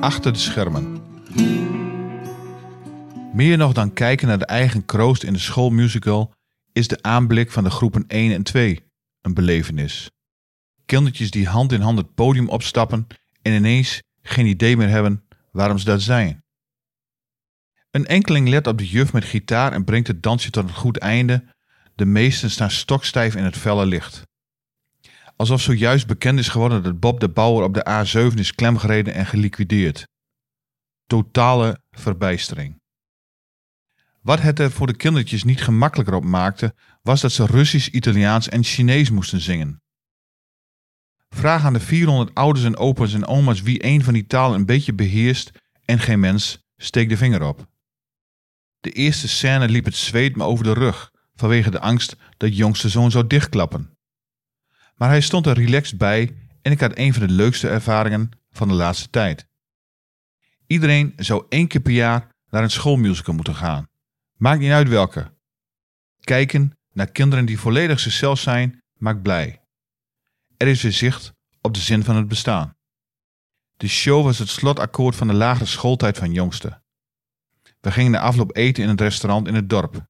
Achter de schermen. Meer nog dan kijken naar de eigen kroost in de schoolmusical is de aanblik van de groepen 1 en 2 een belevenis. Kindertjes die hand in hand het podium opstappen en ineens geen idee meer hebben waarom ze dat zijn. Een enkeling let op de juf met gitaar en brengt het dansje tot een goed einde. De meesten staan stokstijf in het felle licht. Alsof zojuist bekend is geworden dat Bob de Bouwer op de A7 is klemgereden en geliquideerd. Totale verbijstering. Wat het er voor de kindertjes niet gemakkelijker op maakte, was dat ze Russisch, Italiaans en Chinees moesten zingen. Vraag aan de 400 ouders en opa's en oma's wie een van die talen een beetje beheerst en geen mens steekt de vinger op. De eerste scène liep het zweet me over de rug vanwege de angst dat jongste zoon zou dichtklappen. Maar hij stond er relaxed bij en ik had een van de leukste ervaringen van de laatste tijd. Iedereen zou één keer per jaar naar een schoolmusical moeten gaan. Maakt niet uit welke. Kijken naar kinderen die volledig zichzelf zijn, maakt blij. Er is weer zicht op de zin van het bestaan. De show was het slotakkoord van de lagere schooltijd van jongste. We gingen na afloop eten in het restaurant in het dorp.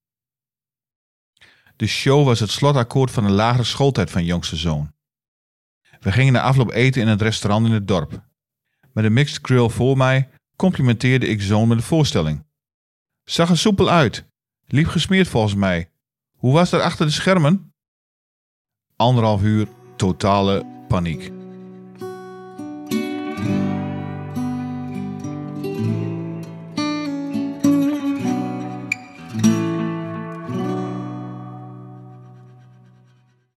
De show was het slotakkoord van de lagere schooltijd van jongste zoon. We gingen na afloop eten in het restaurant in het dorp. Met een mixed grill voor mij complimenteerde ik zoon met de voorstelling. Zag er soepel uit. Liep gesmeerd volgens mij. Hoe was dat achter de schermen? Anderhalf uur totale paniek.